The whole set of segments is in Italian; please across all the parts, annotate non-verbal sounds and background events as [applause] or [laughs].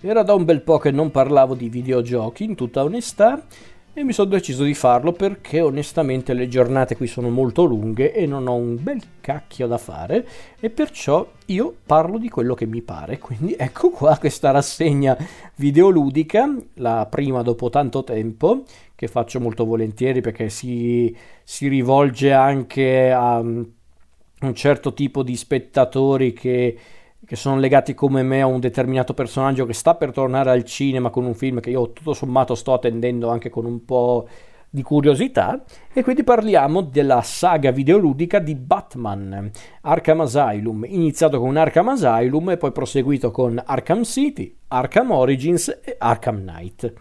Era da un bel po' che non parlavo di videogiochi, in tutta onestà, e mi sono deciso di farlo perché onestamente le giornate qui sono molto lunghe e non ho un bel cacchio da fare e perciò io parlo di quello che mi pare. [laughs] Quindi ecco qua questa rassegna videoludica, la prima dopo tanto tempo, che faccio molto volentieri perché si, si rivolge anche a un certo tipo di spettatori che che sono legati come me a un determinato personaggio che sta per tornare al cinema con un film che io tutto sommato sto attendendo anche con un po' di curiosità. E quindi parliamo della saga videoludica di Batman Arkham Asylum. Iniziato con Arkham Asylum e poi proseguito con Arkham City, Arkham Origins e Arkham Knight.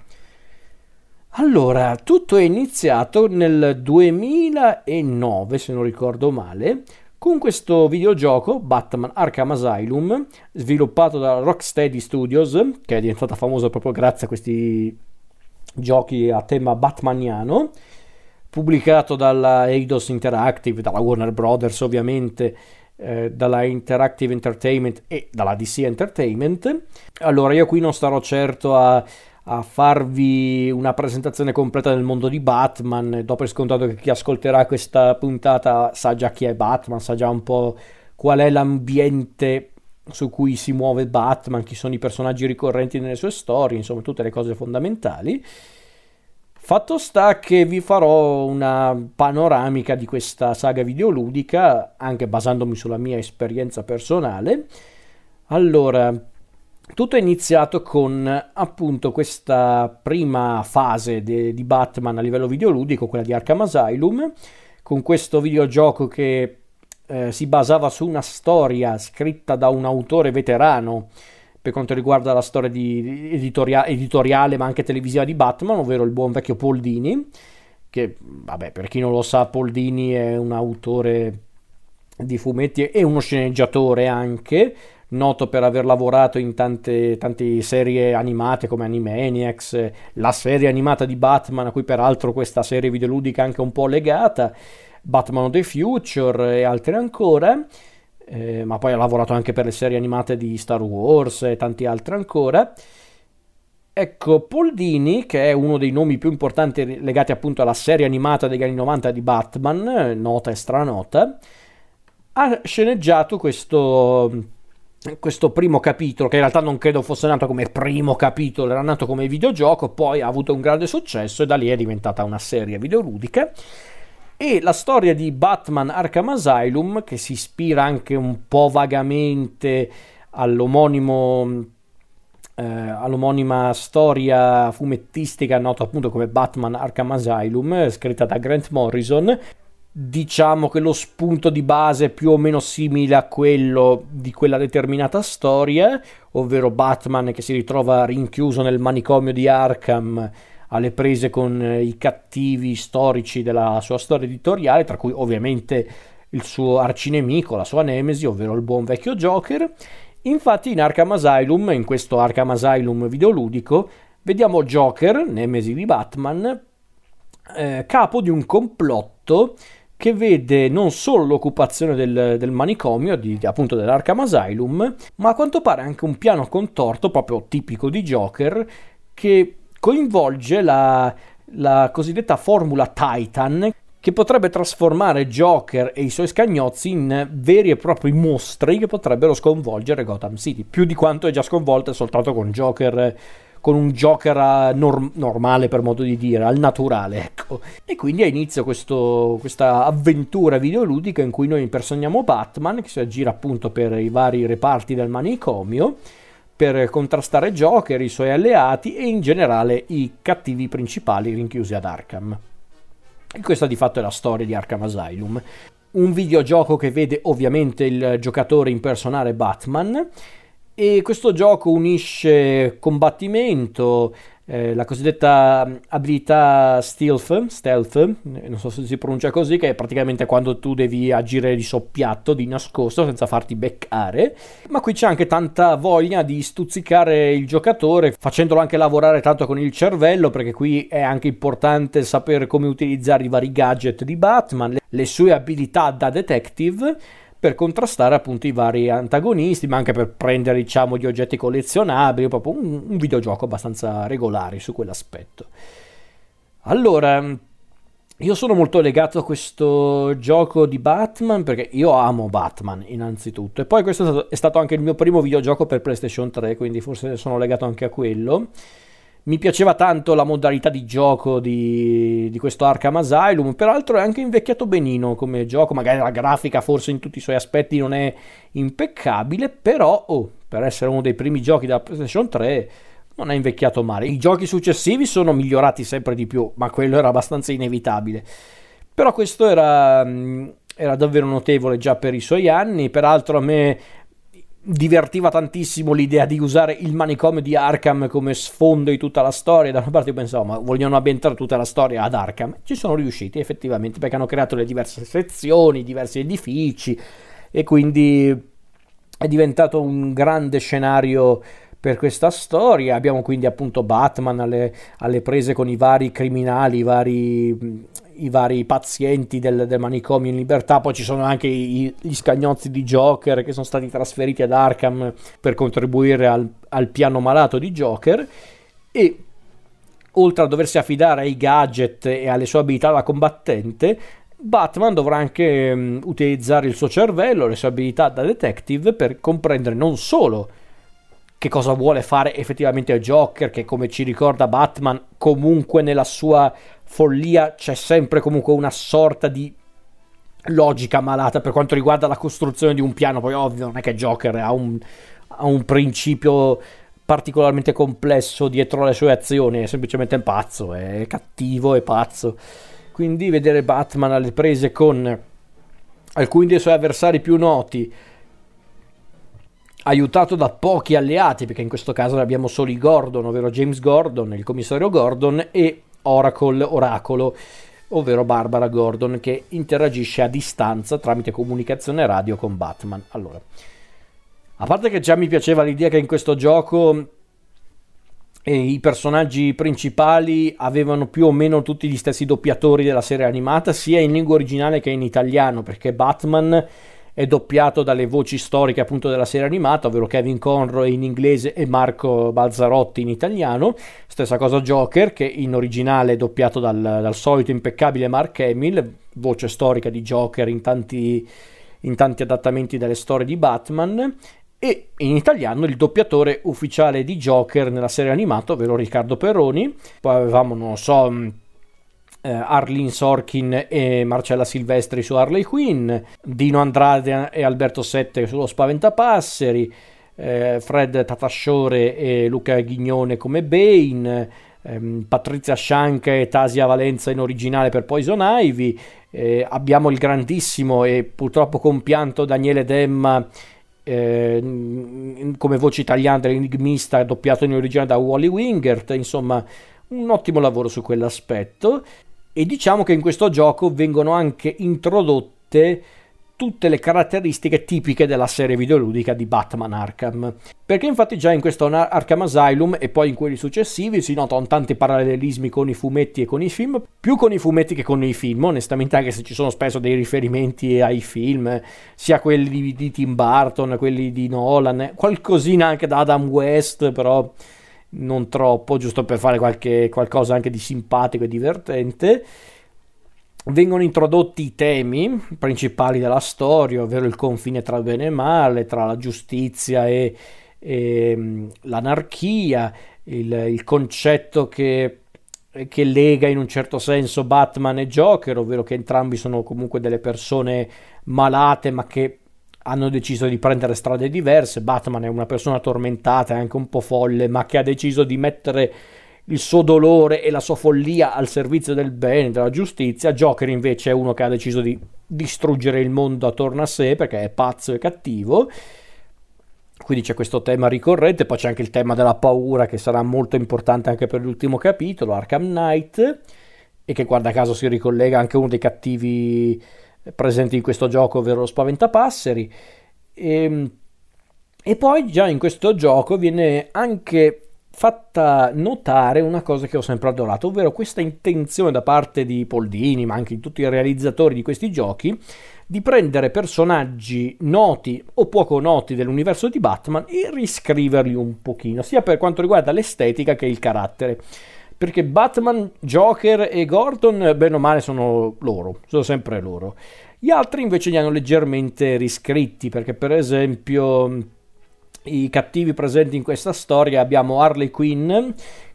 Allora, tutto è iniziato nel 2009, se non ricordo male, con questo videogioco, Batman Arkham Asylum, sviluppato da Rocksteady Studios, che è diventata famosa proprio grazie a questi giochi a tema batmaniano, pubblicato dalla Eidos Interactive, dalla Warner Brothers ovviamente, eh, dalla Interactive Entertainment e dalla DC Entertainment. Allora io qui non starò certo a a farvi una presentazione completa del mondo di Batman. Dopo per scontato che chi ascolterà questa puntata sa già chi è Batman, sa già un po' qual è l'ambiente su cui si muove Batman, chi sono i personaggi ricorrenti nelle sue storie, insomma tutte le cose fondamentali. Fatto sta che vi farò una panoramica di questa saga videoludica, anche basandomi sulla mia esperienza personale. Allora, tutto è iniziato con appunto questa prima fase de- di Batman a livello videoludico, quella di Arkham Asylum, con questo videogioco che eh, si basava su una storia scritta da un autore veterano per quanto riguarda la storia di editoria- editoriale ma anche televisiva di Batman, ovvero il buon vecchio Paul Dini, che vabbè per chi non lo sa Paul Dini è un autore di fumetti e uno sceneggiatore anche, noto per aver lavorato in tante, tante serie animate come Animaniacs, la serie animata di Batman, a cui peraltro questa serie videoludica è anche un po' legata, Batman of the Future e altre ancora. Eh, ma poi ha lavorato anche per le serie animate di Star Wars e tanti altri ancora. Ecco, Paul Dini, che è uno dei nomi più importanti legati appunto alla serie animata degli anni 90 di Batman, nota e stranota, ha sceneggiato questo questo primo capitolo, che in realtà non credo fosse nato come primo capitolo, era nato come videogioco, poi ha avuto un grande successo e da lì è diventata una serie videoludica. E la storia di Batman Arkham Asylum, che si ispira anche un po' vagamente all'omonimo, eh, all'omonima storia fumettistica nota appunto come Batman Arkham Asylum, scritta da Grant Morrison, diciamo che lo spunto di base è più o meno simile a quello di quella determinata storia, ovvero Batman che si ritrova rinchiuso nel manicomio di Arkham alle prese con i cattivi storici della sua storia editoriale, tra cui ovviamente il suo arcinemico, la sua nemesi, ovvero il buon vecchio Joker. Infatti in Arkham Asylum, in questo Arkham Asylum videoludico, vediamo Joker, nemesi di Batman, eh, capo di un complotto che vede non solo l'occupazione del, del manicomio, di, appunto dell'Arkham Asylum, ma a quanto pare anche un piano contorto proprio tipico di Joker che coinvolge la, la cosiddetta formula Titan che potrebbe trasformare Joker e i suoi scagnozzi in veri e propri mostri che potrebbero sconvolgere Gotham City, più di quanto è già sconvolta soltanto con Joker con un Joker norm- normale per modo di dire, al naturale, ecco. E quindi ha inizio questo, questa avventura videoludica in cui noi impersoniamo Batman, che si aggira appunto per i vari reparti del manicomio, per contrastare Joker, i suoi alleati e in generale i cattivi principali rinchiusi ad Arkham. E questa di fatto è la storia di Arkham Asylum. Un videogioco che vede ovviamente il giocatore impersonare Batman e questo gioco unisce combattimento, eh, la cosiddetta abilità stealth, stealth, eh, non so se si pronuncia così, che è praticamente quando tu devi agire di soppiatto, di nascosto, senza farti beccare. Ma qui c'è anche tanta voglia di stuzzicare il giocatore, facendolo anche lavorare tanto con il cervello, perché qui è anche importante sapere come utilizzare i vari gadget di Batman, le sue abilità da detective per contrastare appunto i vari antagonisti, ma anche per prendere diciamo gli oggetti collezionabili, proprio un, un videogioco abbastanza regolare su quell'aspetto. Allora, io sono molto legato a questo gioco di Batman perché io amo Batman innanzitutto e poi questo è stato, anche il mio primo videogioco per PlayStation 3, quindi forse sono legato anche a quello mi piaceva tanto la modalità di gioco di, di, questo Arkham Asylum, peraltro è anche invecchiato benino come gioco, magari la grafica forse in tutti i suoi aspetti non è impeccabile, però oh, per essere uno dei primi giochi della PlayStation 3 non è invecchiato male. I giochi successivi sono migliorati sempre di più, ma quello era abbastanza inevitabile. Però questo era, mm, era davvero notevole già per i suoi anni, peraltro a me divertiva tantissimo l'idea di usare il manicomio di Arkham come sfondo di tutta la storia. Da una parte io pensavo, ma vogliono ambientare tutta la storia ad Arkham. Ci sono riusciti effettivamente perché hanno creato le diverse sezioni, diversi edifici e quindi è diventato un grande scenario per questa storia. Abbiamo quindi appunto Batman alle, alle prese con i vari criminali, i vari i vari pazienti del, del, manicomio in libertà, poi ci sono anche i, gli scagnozzi di Joker che sono stati trasferiti ad Arkham per contribuire al, al piano malato di Joker e oltre a doversi affidare ai gadget e alle sue abilità da combattente, Batman dovrà anche um, utilizzare il suo cervello, le sue abilità da detective per comprendere non solo che cosa vuole fare effettivamente Joker, che come ci ricorda Batman, comunque nella sua follia c'è sempre comunque una sorta di logica malata per quanto riguarda la costruzione di un piano. Poi ovvio non è che Joker ha un, ha un principio particolarmente complesso dietro le sue azioni, è semplicemente pazzo, è cattivo e pazzo. Quindi vedere Batman alle prese con alcuni dei suoi avversari più noti, aiutato da pochi alleati, perché in questo caso abbiamo solo i Gordon, ovvero James Gordon, il commissario Gordon, e Oracle, Oracolo, ovvero Barbara Gordon, che interagisce a distanza tramite comunicazione radio con Batman. Allora, a parte che già mi piaceva l'idea che in questo gioco eh, i personaggi principali avevano più o meno tutti gli stessi doppiatori della serie animata, sia in lingua originale che in italiano, perché Batman è doppiato dalle voci storiche appunto della serie animata, ovvero Kevin Conroy in inglese e Marco Balzarotti in italiano. Stessa cosa Joker, che in originale è doppiato dal, dal solito impeccabile Mark Hamill, voce storica di Joker in tanti, in tanti adattamenti delle storie di Batman. E in italiano il doppiatore ufficiale di Joker nella serie animata, ovvero Riccardo Perroni. Poi avevamo, non so eh, Arlene Sorkin e Marcella Silvestri su Harley Quinn, Dino Andrade e Alberto Sette sullo Spaventapasseri, eh, Fred Tatasciore e Luca Ghignone come Bane, ehm, Patrizia Scianca e Tasia Valenza in originale per Poison Ivy, eh, abbiamo il grandissimo e purtroppo compianto Daniele Demma eh, come voce italiana dell'enigmista doppiato in originale da Wally Wingert, insomma un ottimo lavoro su quell'aspetto e diciamo che in questo gioco vengono anche introdotte tutte le caratteristiche tipiche della serie videoludica di Batman Arkham. Perché infatti già in questo Arkham Asylum e poi in quelli successivi si notano tanti parallelismi con i fumetti e con i film, più con i fumetti che con i film, onestamente anche se ci sono spesso dei riferimenti ai film, sia quelli di Tim Burton, quelli di Nolan, qualcosina anche da Adam West, però non troppo, giusto per fare qualche, qualcosa anche di simpatico e divertente. Vengono introdotti i temi principali della storia, ovvero il confine tra bene e male, tra la giustizia e, e mm, l'anarchia, il, il concetto che, che lega in un certo senso Batman e Joker, ovvero che entrambi sono comunque delle persone malate ma che hanno deciso di prendere strade diverse. Batman è una persona tormentata, è anche un po' folle, ma che ha deciso di mettere il suo dolore e la sua follia al servizio del bene, della giustizia. Joker invece è uno che ha deciso di distruggere il mondo attorno a sé perché è pazzo e cattivo. Quindi c'è questo tema ricorrente, poi c'è anche il tema della paura che sarà molto importante anche per l'ultimo capitolo, Arkham Knight, e che guarda caso si ricollega anche a uno dei cattivi presenti in questo gioco, ovvero lo Spaventapasseri. E, ehm, e poi già in questo gioco viene anche fatta notare una cosa che ho sempre adorato, ovvero questa intenzione da parte di Poldini, ma anche di tutti i realizzatori di questi giochi, di prendere personaggi noti o poco noti dell'universo di Batman e riscriverli un pochino, sia per quanto riguarda l'estetica che il carattere. Perché Batman, Joker e Gordon, bene o male, sono loro, sono sempre loro. Gli altri invece li hanno leggermente riscritti, perché per esempio i cattivi presenti in questa storia abbiamo Harley Quinn.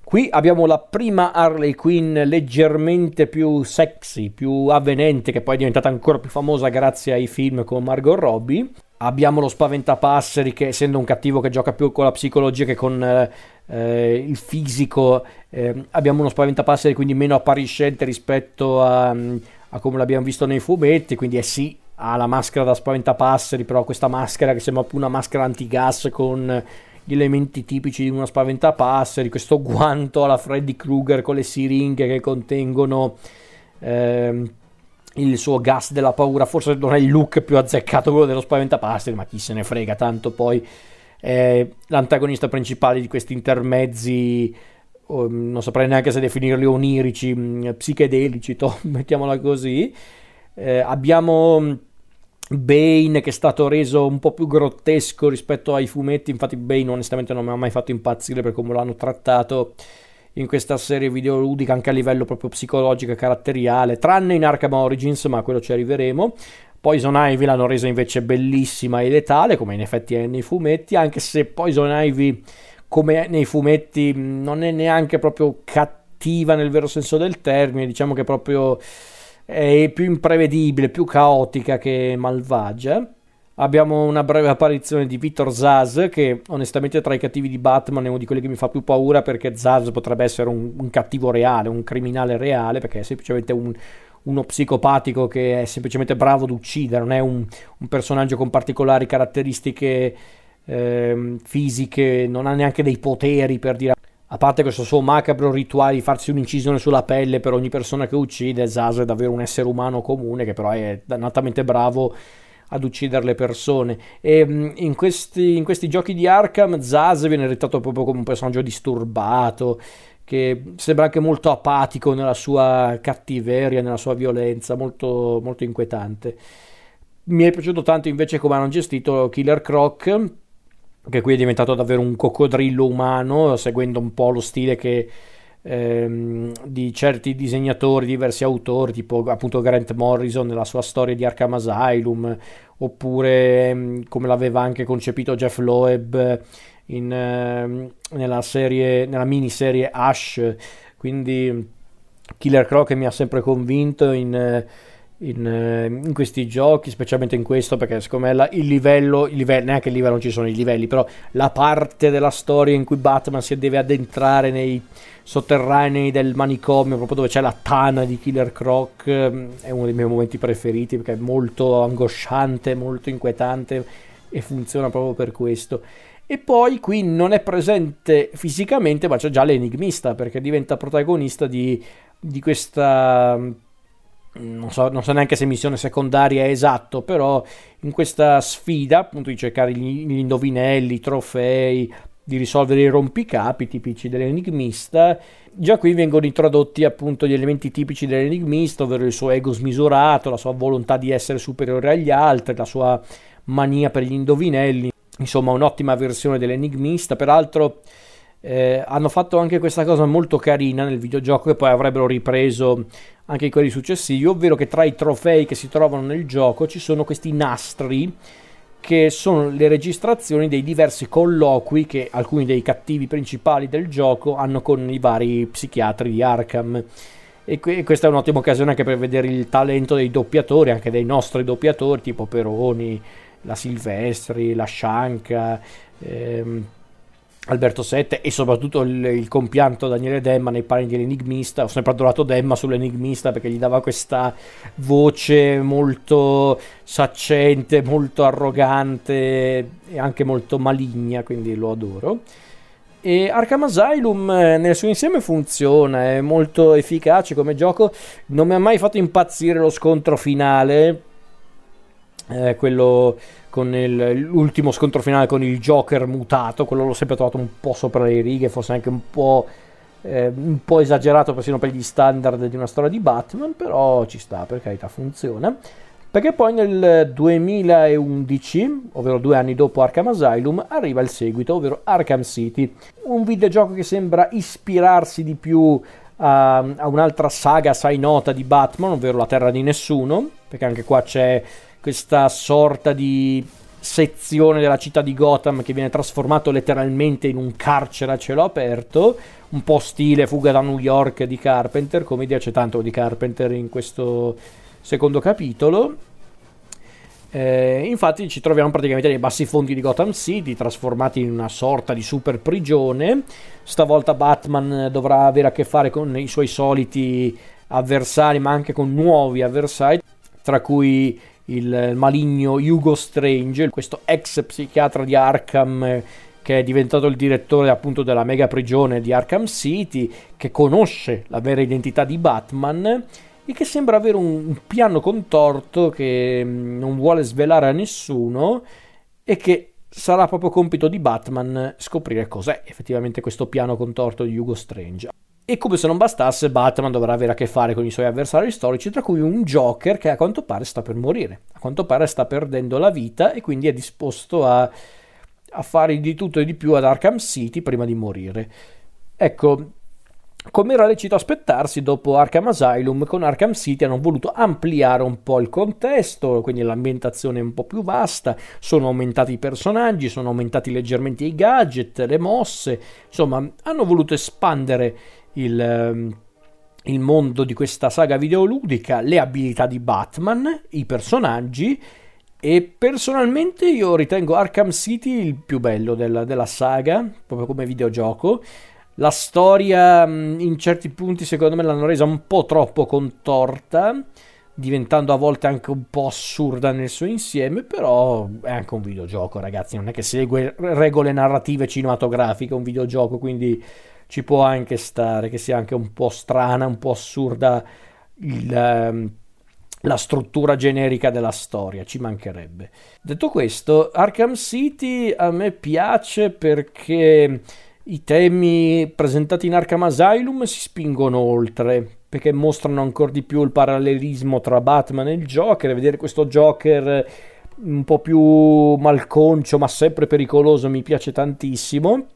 Qui abbiamo la prima Harley Quinn leggermente più sexy, più avvenente, che poi è diventata ancora più famosa grazie ai film con Margot Robbie. Abbiamo lo Spaventapasseri che essendo un cattivo che gioca più con la psicologia che con eh, eh il fisico, eh, abbiamo uno Spaventapasseri quindi meno appariscente rispetto a, a come l'abbiamo visto nei fumetti, quindi è sì ha la maschera da spaventapasseri, però questa maschera che sembra più una maschera antigas con gli elementi tipici di una spaventapasseri, questo guanto alla Freddy Krueger con le siringhe che contengono ehm, il suo gas della paura, forse non è il look più azzeccato quello dello spaventapasseri, ma chi se ne frega, tanto poi è l'antagonista principale di questi intermezzi non saprei neanche se definirli onirici, mm, psichedelici, [laughs] to, mettiamola così. Eh, abbiamo Bane che è stato reso un po' più grottesco rispetto ai fumetti, infatti Bane onestamente non mi ha mai fatto impazzire per come l'hanno trattato in questa serie videoludica anche a livello proprio psicologico e caratteriale, tranne in Arkham Origins, ma a quello ci arriveremo. Poison Ivy l'hanno resa invece bellissima e letale, come in effetti è nei fumetti, anche se Poison Ivy, come nei fumetti, non è neanche proprio cattiva nel vero senso del termine, diciamo che proprio è più imprevedibile, più caotica che malvagia. Abbiamo una breve apparizione di Victor Zaz, che onestamente tra i cattivi di Batman è uno di quelli che mi fa più paura perché Zaz potrebbe essere un, un cattivo reale, un criminale reale, perché è semplicemente un, uno psicopatico che è semplicemente bravo ad uccidere, non è un, un personaggio con particolari caratteristiche eh, fisiche, non ha neanche dei poteri per dire. A parte questo suo macabro rituale di farsi un'incisione sulla pelle per ogni persona che uccide, Zaz è davvero un essere umano comune che però è dannatamente bravo ad uccidere le persone. E mm, in questi, in questi giochi di Arkham Zaz viene ritrattato proprio come un personaggio disturbato, che sembra anche molto apatico nella sua cattiveria, nella sua violenza, molto, molto inquietante. Mi è piaciuto tanto invece come hanno gestito Killer Croc che qui è diventato davvero un coccodrillo umano, seguendo un po' lo stile che, ehm, di certi disegnatori, diversi autori, tipo appunto Grant Morrison nella sua storia di Arkham Asylum, oppure ehm, come l'aveva anche concepito Jeff Loeb in, ehm, nella, serie, nella miniserie Ash. Quindi Killer Croc mi ha sempre convinto in eh, in, questi giochi, specialmente in questo, perché secondo me la, il, livello, il livello, neanche il livello non ci sono i livelli, però la parte della storia in cui Batman si deve addentrare nei sotterranei del manicomio, proprio dove c'è la tana di Killer Croc, mm, è uno dei miei momenti preferiti perché è molto angosciante, molto inquietante e funziona proprio per questo. E poi qui non è presente fisicamente, ma c'è già l'enigmista perché diventa protagonista di, di questa non so, non so, neanche se missione secondaria è esatto, però in questa sfida appunto di cercare gli, indovinelli, i trofei, di risolvere i rompicapi tipici dell'enigmista, già qui vengono introdotti appunto gli elementi tipici dell'enigmista, ovvero il suo ego smisurato, la sua volontà di essere superiore agli altri, la sua mania per gli indovinelli, insomma un'ottima versione dell'enigmista, peraltro eh, hanno fatto anche questa cosa molto carina nel videogioco che poi avrebbero ripreso anche quelli successivi, ovvero che tra i trofei che si trovano nel gioco ci sono questi nastri che sono le registrazioni dei diversi colloqui che alcuni dei cattivi principali del gioco hanno con i vari psichiatri di Arkham. E, que- questa è un'ottima occasione anche per vedere il talento dei doppiatori, anche dei nostri doppiatori, tipo Peroni, la Silvestri, la Scianca. Ehm, Alberto Sette e soprattutto il, il, compianto Daniele Demma nei panni dell'enigmista. Ho sempre adorato Demma sull'enigmista perché gli dava questa voce molto saccente, molto arrogante e anche molto maligna, quindi lo adoro. E Arkham Asylum eh, nel suo insieme funziona, è molto efficace come gioco. Non mi ha mai fatto impazzire lo scontro finale eh, quello con il, l'ultimo scontro finale con il Joker mutato, quello l'ho sempre trovato un po' sopra le righe, forse anche un po', eh, un po' esagerato persino per gli standard di una storia di Batman, però ci sta, per carità funziona. Perché poi nel 2011, ovvero due anni dopo Arkham Asylum, arriva il seguito, ovvero Arkham City, un videogioco che sembra ispirarsi di più a, a un'altra saga assai nota di Batman, ovvero La Terra di Nessuno, perché anche qua c'è questa sorta di sezione della città di Gotham che viene trasformato letteralmente in un carcere a cielo aperto, un po' stile fuga da New York di Carpenter, come idea c'è tanto di Carpenter in questo secondo capitolo. Eh, infatti ci troviamo praticamente nei bassi fondi di Gotham City, trasformati in una sorta di super prigione. Stavolta Batman dovrà avere a che fare con i suoi soliti avversari, ma anche con nuovi avversari, tra cui il maligno Hugo Strange, questo ex psichiatra di Arkham che è diventato il direttore appunto della mega prigione di Arkham City, che conosce la vera identità di Batman e che sembra avere un piano contorto che mm, non vuole svelare a nessuno e che sarà proprio compito di Batman scoprire cos'è effettivamente questo piano contorto di Hugo Strange. E come se non bastasse, Batman dovrà avere a che fare con i suoi avversari storici, tra cui un Joker che a quanto pare sta per morire, a quanto pare sta perdendo la vita e quindi è disposto a, a fare di tutto e di più ad Arkham City prima di morire. Ecco, come era lecito aspettarsi, dopo Arkham Asylum, con Arkham City hanno voluto ampliare un po' il contesto, quindi l'ambientazione è un po' più vasta, sono aumentati i personaggi, sono aumentati leggermente i gadget, le mosse, insomma, hanno voluto espandere il, ehm, il mondo di questa saga videoludica, le abilità di Batman, i personaggi e personalmente io ritengo Arkham City il più bello della, della saga, proprio come videogioco. La storia mm, in certi punti secondo me l'hanno resa un po' troppo contorta, diventando a volte anche un po' assurda nel suo insieme, però è anche un videogioco ragazzi, non è che segue regole narrative cinematografiche, un videogioco, quindi ci può anche stare che sia anche un po' strana, un po' assurda il, ehm, la struttura generica della storia, ci mancherebbe. Detto questo, Arkham City a me piace perché i temi presentati in Arkham Asylum si spingono oltre perché mostrano ancora di più il parallelismo tra Batman e il Joker e vedere questo Joker un po' più malconcio ma sempre pericoloso mi piace tantissimo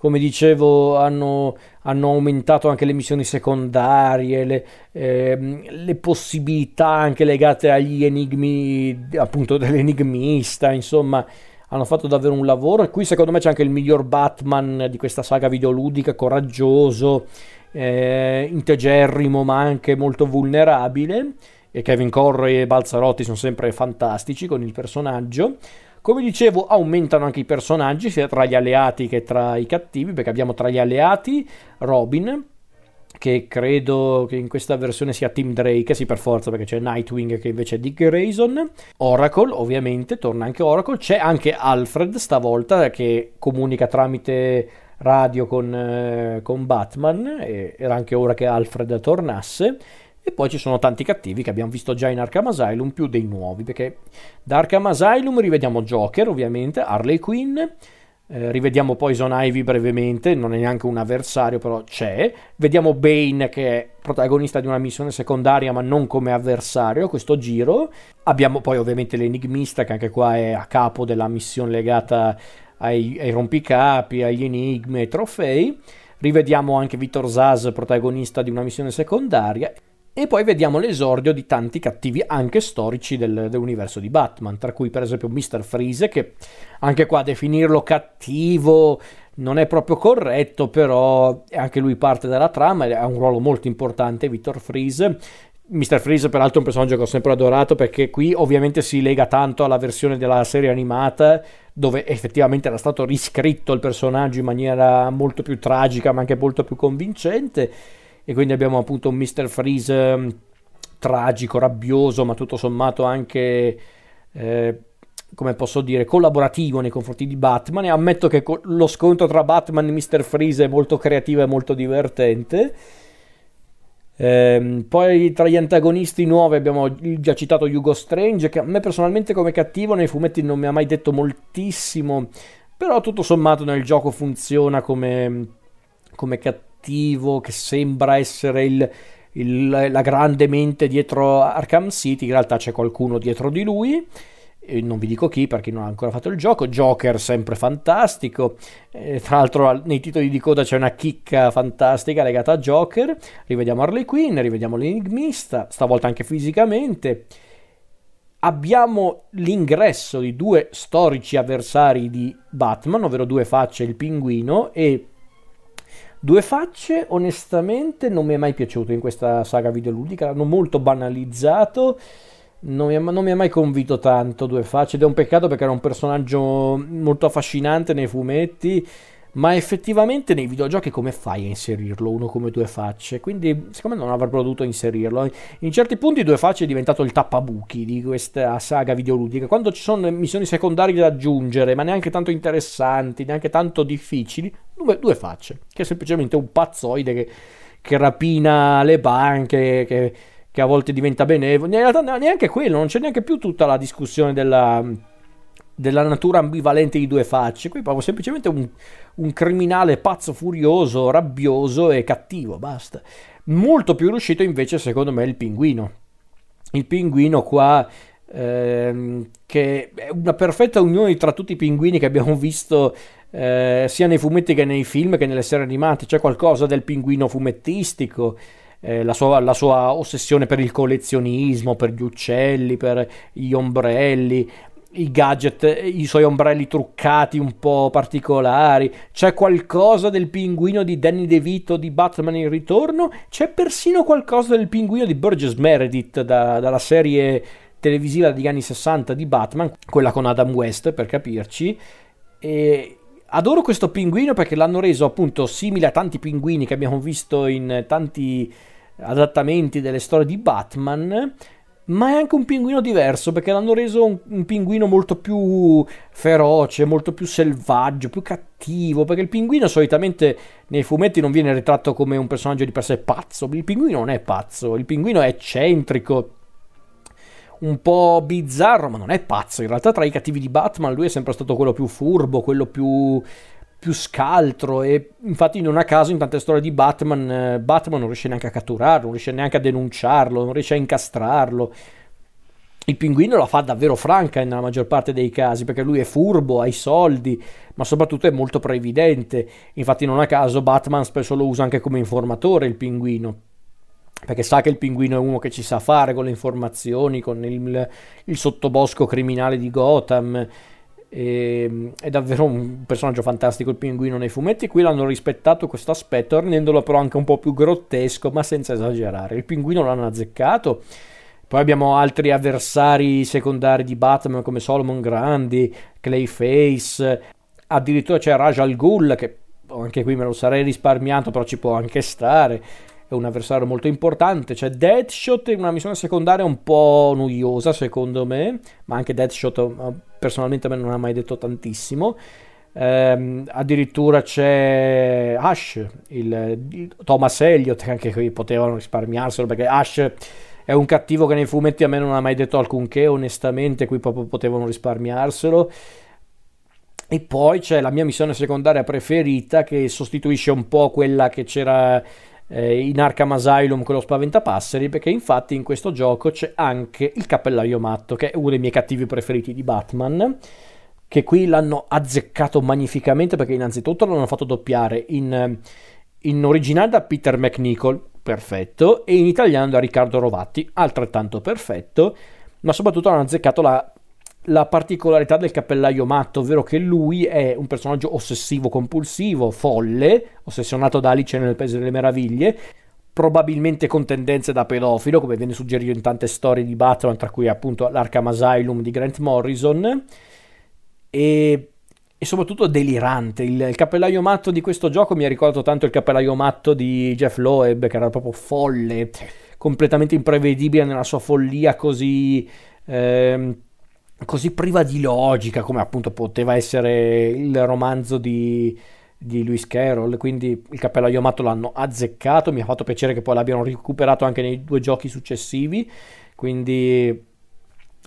come dicevo hanno, hanno aumentato anche le missioni secondarie le, eh, le, possibilità anche legate agli enigmi appunto dell'enigmista insomma hanno fatto davvero un lavoro e qui secondo me c'è anche il miglior Batman di questa saga videoludica, coraggioso, eh, integerrimo ma anche molto vulnerabile e Kevin Corre e Balzarotti sono sempre fantastici con il personaggio. Come dicevo, aumentano anche i personaggi, sia tra gli alleati che tra i cattivi, perché abbiamo tra gli alleati Robin, che credo che in questa versione sia Tim Drake, sì per forza perché c'è Nightwing che invece è Dick Grayson, Oracle ovviamente, torna anche Oracle, c'è anche Alfred stavolta che comunica tramite radio con, eh, con Batman, e era anche ora che Alfred tornasse. E poi ci sono tanti cattivi che abbiamo visto già in Arkham Asylum, più dei nuovi, perché da Arkham Asylum rivediamo Joker ovviamente, Harley Quinn, eh, rivediamo Poison Ivy brevemente, non è neanche un avversario, però c'è. Vediamo Bane che è protagonista di una missione secondaria, ma non come avversario questo giro. Abbiamo poi ovviamente l'enigmista che anche qua è a capo della missione legata ai, ai rompicapi, agli enigmi, ai trofei. Rivediamo anche Victor Zaz, protagonista di una missione secondaria. E poi vediamo l'esordio di tanti cattivi anche storici del, dell'universo di Batman, tra cui per esempio Mr. Freeze, che anche qua definirlo cattivo non è proprio corretto, però anche lui parte dalla trama e ha un ruolo molto importante, Victor Freeze. Mr. Freeze peraltro è un personaggio che ho sempre adorato perché qui ovviamente si lega tanto alla versione della serie animata dove effettivamente era stato riscritto il personaggio in maniera molto più tragica ma anche molto più convincente e quindi abbiamo appunto un Mr. Freeze um, tragico, rabbioso, ma tutto sommato anche, eh, come posso dire, collaborativo nei confronti di Batman. E ammetto che lo scontro tra Batman e Mr. Freeze è molto creativo e molto divertente. Ehm, poi tra gli antagonisti nuovi abbiamo già citato Hugo Strange, che a me personalmente come cattivo nei fumetti non mi ha mai detto moltissimo, però tutto sommato nel gioco funziona come, come cattivo, che sembra essere il, il, la grande mente dietro Arkham City, in realtà c'è qualcuno dietro di lui non vi dico chi perché non ha ancora fatto il gioco, Joker sempre fantastico, eh, tra l'altro nei titoli di coda c'è una chicca fantastica legata a Joker, rivediamo Harley Quinn, rivediamo l'enigmista, stavolta anche fisicamente, abbiamo l'ingresso di due storici avversari di Batman, ovvero due facce e il pinguino e Due facce, onestamente, non mi è mai piaciuto in questa saga videoludica, l'hanno molto banalizzato non mi, ha, mai convinto tanto Due Facce ed è un peccato perché era un personaggio molto affascinante nei fumetti ma effettivamente nei videogiochi come fai a inserirlo uno come Due Facce? Quindi secondo me non avrebbero dovuto inserirlo. In certi punti Due Facce è diventato il tappabuchi di questa saga videoludica. Quando ci sono missioni secondarie da aggiungere, ma neanche tanto interessanti, neanche tanto difficili, Due, due Facce, che è semplicemente un pazzoide che, che rapina le banche, che che a volte diventa benevolo. In realtà neanche quello, non c'è neanche più tutta la discussione della, della natura ambivalente di due facce. Qui proprio semplicemente un, un, criminale pazzo, furioso, rabbioso e cattivo, basta. Molto più riuscito invece secondo me il pinguino. Il pinguino qua ehm, che è una perfetta unione tra tutti i pinguini che abbiamo visto eh, sia nei fumetti che nei film che nelle serie animate. C'è qualcosa del pinguino fumettistico eh, la, sua, la, sua, ossessione per il collezionismo, per gli uccelli, per gli ombrelli, i gadget, i suoi ombrelli truccati un po' particolari. C'è qualcosa del pinguino di Danny DeVito di Batman in ritorno. C'è persino qualcosa del pinguino di Burgess Meredith da, dalla serie televisiva degli anni 60 di Batman, quella con Adam West per capirci. E adoro questo pinguino perché l'hanno reso appunto simile a tanti pinguini che abbiamo visto in tanti adattamenti delle storie di Batman, ma è anche un pinguino diverso perché l'hanno reso un, un, pinguino molto più feroce, molto più selvaggio, più cattivo, perché il pinguino solitamente nei fumetti non viene ritratto come un personaggio di per sé pazzo, il pinguino non è pazzo, il pinguino è eccentrico, un po' bizzarro, ma non è pazzo, in realtà tra i cattivi di Batman lui è sempre stato quello più furbo, quello più più scaltro e infatti non a caso in tante storie di Batman eh, Batman non riesce neanche a catturarlo, non riesce neanche a denunciarlo, non riesce a incastrarlo. Il pinguino la fa davvero franca nella maggior parte dei casi perché lui è furbo, ha i soldi, ma soprattutto è molto previdente. Infatti non a caso Batman spesso lo usa anche come informatore il pinguino perché sa che il pinguino è uno che ci sa fare con le informazioni, con il, il sottobosco criminale di Gotham e, ehm, è davvero un personaggio fantastico il pinguino nei fumetti. Qui l'hanno rispettato questo aspetto, rendendolo però anche un po' più grottesco, ma senza esagerare. Il pinguino l'hanno azzeccato. Poi abbiamo altri avversari secondari di Batman come Solomon Grandi, Clayface, addirittura c'è Raj Al Ghul che anche qui me lo sarei risparmiato, però ci può anche stare è un avversario molto importante. C'è Deadshot in una missione secondaria un po' noiosa secondo me, ma anche Deadshot eh, personalmente a me non ha mai detto tantissimo. Eh, addirittura c'è Ash, il, il Thomas Elliott, che anche qui potevano risparmiarselo perché Ash è un cattivo che nei fumetti a me non ha mai detto alcunché, onestamente, qui proprio potevano risparmiarselo. E poi c'è la mia missione secondaria preferita che sostituisce un po' quella che c'era eh, in Arkham Asylum con lo spaventapasseri perché infatti in questo gioco c'è anche il cappellaio matto che è uno dei miei cattivi preferiti di Batman che qui l'hanno azzeccato magnificamente perché innanzitutto l'hanno fatto doppiare in, in originale da Peter McNichol perfetto e in italiano da Riccardo Rovatti altrettanto perfetto ma soprattutto hanno azzeccato la la particolarità del cappellaio matto, ovvero che lui è un personaggio ossessivo compulsivo, folle, ossessionato da Alice nel Paese delle Meraviglie, probabilmente con tendenze da pedofilo, come viene suggerito in tante storie di Batman, tra cui appunto l'Arkham Asylum di Grant Morrison, e, e soprattutto delirante. Il, il, cappellaio matto di questo gioco mi ha ricordato tanto il cappellaio matto di Jeff Loeb, che era proprio folle, completamente imprevedibile nella sua follia così... Eh, così priva di logica come appunto poteva essere il romanzo di, di Lewis Carroll, quindi il cappello Yamato l'hanno azzeccato, mi ha fatto piacere che poi l'abbiano recuperato anche nei due giochi successivi, quindi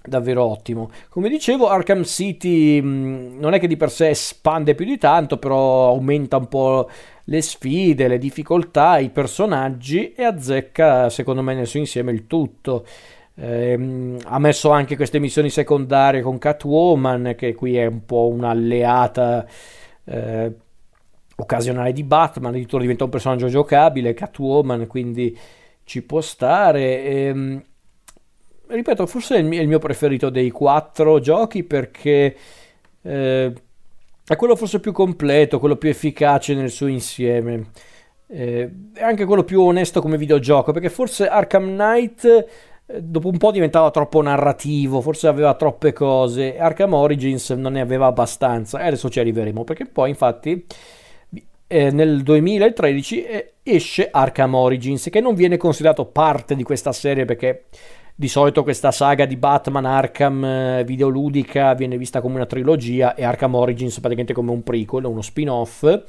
davvero ottimo. Come dicevo, Arkham City mh, non è che di per sé espande più di tanto, però aumenta un po' le sfide, le difficoltà, i personaggi e azzecca, secondo me, nel suo insieme il tutto. Eh, ha messo anche queste missioni secondarie con Catwoman, che qui è un po' un'alleata eh, occasionale di Batman, addirittura diventa un personaggio giocabile, Catwoman, quindi ci può stare. Eh, ripeto, forse è il, mio, preferito dei quattro giochi perché eh, è quello forse più completo, quello più efficace nel suo insieme. Eh, è anche quello più onesto come videogioco perché forse Arkham Knight dopo un po' diventava troppo narrativo, forse aveva troppe cose. Arkham Origins non ne aveva abbastanza e adesso ci arriveremo perché poi infatti eh, nel 2013 eh, esce Arkham Origins che non viene considerato parte di questa serie perché di solito questa saga di Batman Arkham eh, videoludica viene vista come una trilogia e Arkham Origins praticamente come un prequel, uno spin-off,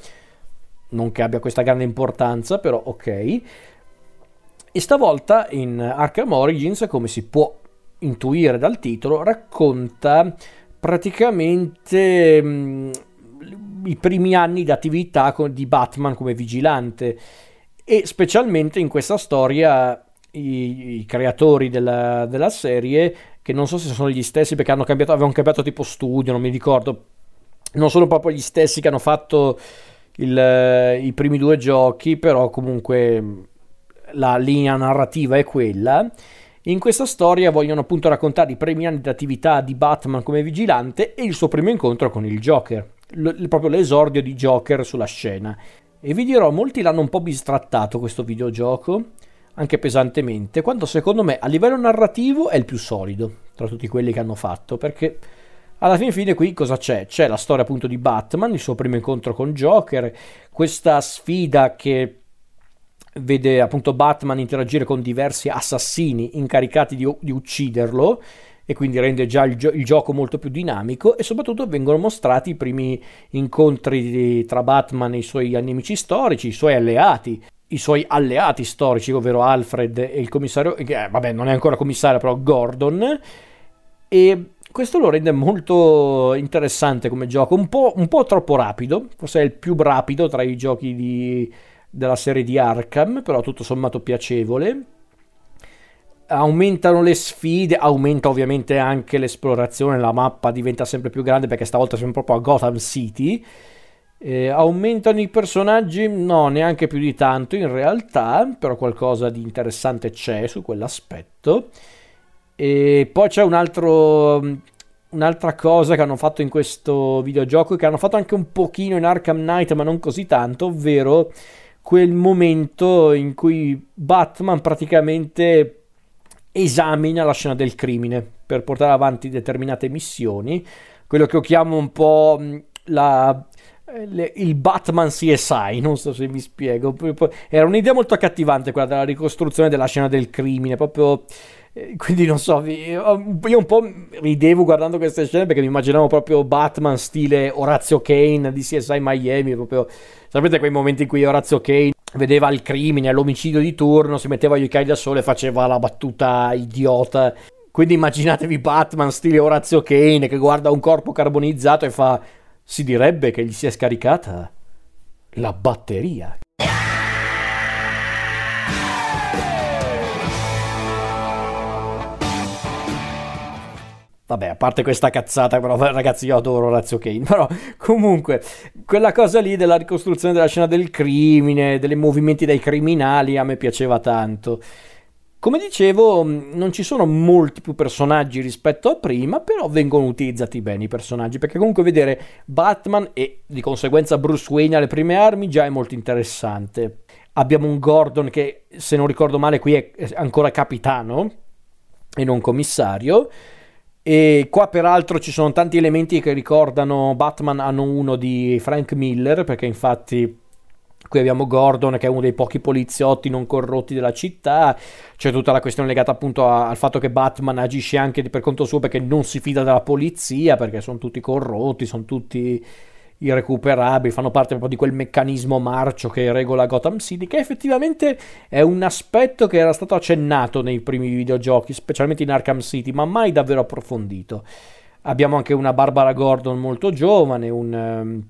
non che abbia questa grande importanza, però ok. E stavolta in Arkham Origins, come si può intuire dal titolo, racconta praticamente mh, mm, i primi anni di attività di Batman come vigilante. E specialmente in questa storia i, i creatori della, della, serie, che non so se sono gli stessi perché cambiato, avevano cambiato tipo studio, non mi ricordo, non sono proprio gli stessi che hanno fatto il, i primi due giochi, però comunque la linea narrativa è quella. In questa storia vogliono appunto raccontare i primi anni di attività di Batman come vigilante e il suo primo incontro con il Joker, l- proprio l'esordio di Joker sulla scena. E vi dirò, molti l'hanno un po' bistrattato questo videogioco, anche pesantemente, quando secondo me a livello narrativo è il più solido tra tutti quelli che hanno fatto, perché alla fine fine qui cosa c'è? C'è la storia appunto di Batman, il suo primo incontro con Joker, questa sfida che vede appunto Batman interagire con diversi assassini incaricati di, di ucciderlo e quindi rende già il, gio- il, gioco molto più dinamico e soprattutto vengono mostrati i primi incontri di, tra Batman e i suoi nemici storici, i suoi alleati i suoi alleati storici, ovvero Alfred e il commissario, eh, vabbè non è ancora commissario, però Gordon, e questo lo rende molto interessante come gioco, un po', un po troppo rapido, forse è il più rapido tra i giochi di, della serie di Arkham, però tutto sommato piacevole. Aumentano le sfide, aumenta ovviamente anche l'esplorazione, la mappa diventa sempre più grande perché stavolta siamo proprio a Gotham City eh, aumentano i personaggi? No, neanche più di tanto in realtà, però qualcosa di interessante c'è su quell'aspetto. E poi c'è un altro, un'altra cosa che hanno fatto in questo videogioco, che hanno fatto anche un pochino in Arkham Knight, ma non così tanto, ovvero quel momento in cui Batman praticamente esamina la scena del crimine per portare avanti determinate missioni, quello che io chiamo un po' la le, il Batman CSI, non so se mi spiego. Era un'idea molto accattivante quella della ricostruzione della scena del crimine, proprio. Eh, quindi non so, io un po' ridevo guardando queste scene perché mi immaginavo proprio Batman stile Orazio Kane di CSI Miami, proprio sapete quei momenti in cui Orazio Kane vedeva il crimine, l'omicidio di turno, si metteva gli occhiali da sole e faceva la battuta idiota. Quindi immaginatevi Batman stile Orazio Kane che guarda un corpo carbonizzato e fa si direbbe che gli sia scaricata la batteria. Vabbè, a parte questa cazzata, però ragazzi io adoro Razio Kane, [laughs] però comunque quella cosa lì della ricostruzione della scena del crimine, dei movimenti dei criminali a me piaceva tanto. Come dicevo, mm, non ci sono molti più personaggi rispetto a prima, però vengono utilizzati bene i personaggi, perché comunque vedere Batman e di conseguenza Bruce Wayne alle prime armi già è molto interessante. Abbiamo un Gordon che, se non ricordo male, qui è ancora capitano e non commissario. E qua peraltro ci sono tanti elementi che ricordano Batman anno 1 di Frank Miller, perché infatti Qui abbiamo Gordon che è uno dei pochi poliziotti non corrotti della città, c'è tutta la questione legata appunto a, al fatto che Batman agisce anche per conto suo perché non si fida della polizia, perché sono tutti corrotti, sono tutti irrecuperabili, fanno parte proprio di quel meccanismo marcio che regola Gotham City, che effettivamente è un aspetto che era stato accennato nei primi videogiochi, specialmente in Arkham City, ma mai davvero approfondito. Abbiamo anche una Barbara Gordon molto giovane, un... Um,